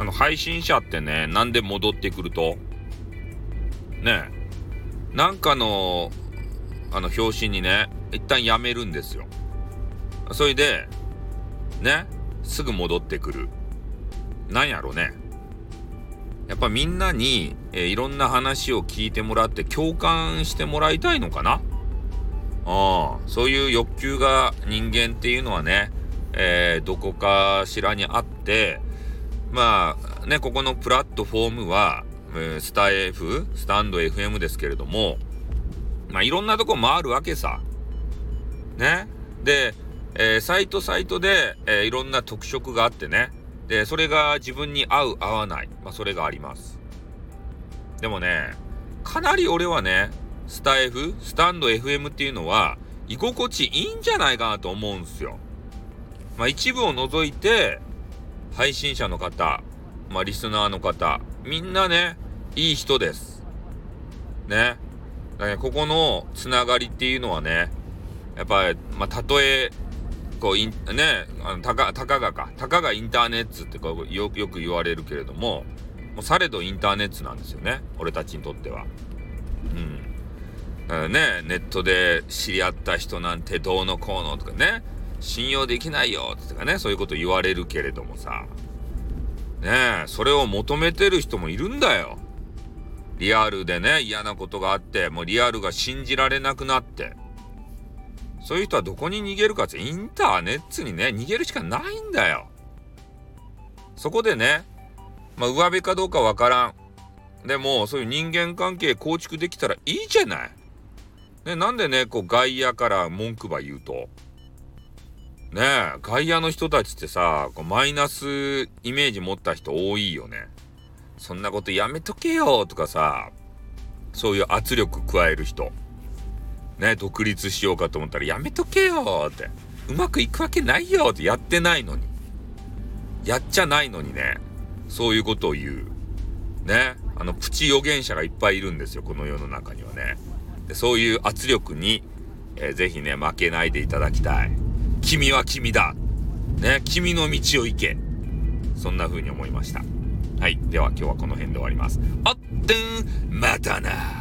あの配信者ってね、なんで戻ってくると、ねなんかの、あの、表紙にね、一旦やめるんですよ。それで、ね、すぐ戻ってくる。なんやろね。やっぱみんなに、えー、いろんな話を聞いてもらって共感してもらいたいのかな？あそういう欲求が人間っていうのはね、えー、どこかしらにあって、まあね、ここのプラットフォームは、えー、スタ F、スタンド FM ですけれども、まあいろんなとこ回るわけさ。ね。で、えー、サイトサイトで、えー、いろんな特色があってね。で、それが自分に合う合わない。まあそれがあります。でもね、かなり俺はね、スタ F、スタンド FM っていうのは、居心地いいんじゃないかなと思うんすよ。まあ一部を除いて、配信者の方、まあリスナーの方、みんなね、いい人です。ね。だからここのつながりっていうのはね、やっぱり、まあ、たとえ、こう、いん、ね、あの、たか、たかがか、たかがインターネットってこうよ、よく言われるけれども、もうされどインターネットなんですよね。俺たちにとっては。うん。だからね、ネットで知り合った人なんてどうのこうのとかね、信用できないよとかね、そういうこと言われるけれどもさ、ねえ、それを求めてる人もいるんだよ。リアルでね、嫌なことがあって、もうリアルが信じられなくなって。そういう人はどこに逃げるかって、インターネットにね、逃げるしかないんだよ。そこでね、まあ、上辺かどうかわからん。でも、そういう人間関係構築できたらいいじゃない。ね、なんでね、こう外野から文句ば言うと。ねえ、外野の人たちってさ、こうマイナスイメージ持った人多いよね。そんなことやめとけよとかさ、そういう圧力加える人。ね、独立しようかと思ったらやめとけよって。うまくいくわけないよってやってないのに。やっちゃないのにね、そういうことを言う。ね、あの、プチ予言者がいっぱいいるんですよ、この世の中にはね。でそういう圧力に、えー、ぜひね、負けないでいただきたい。君は君だ。ね、君の道を行け。そんな風に思いました。はい。では今日はこの辺で終わります。あってん、またな。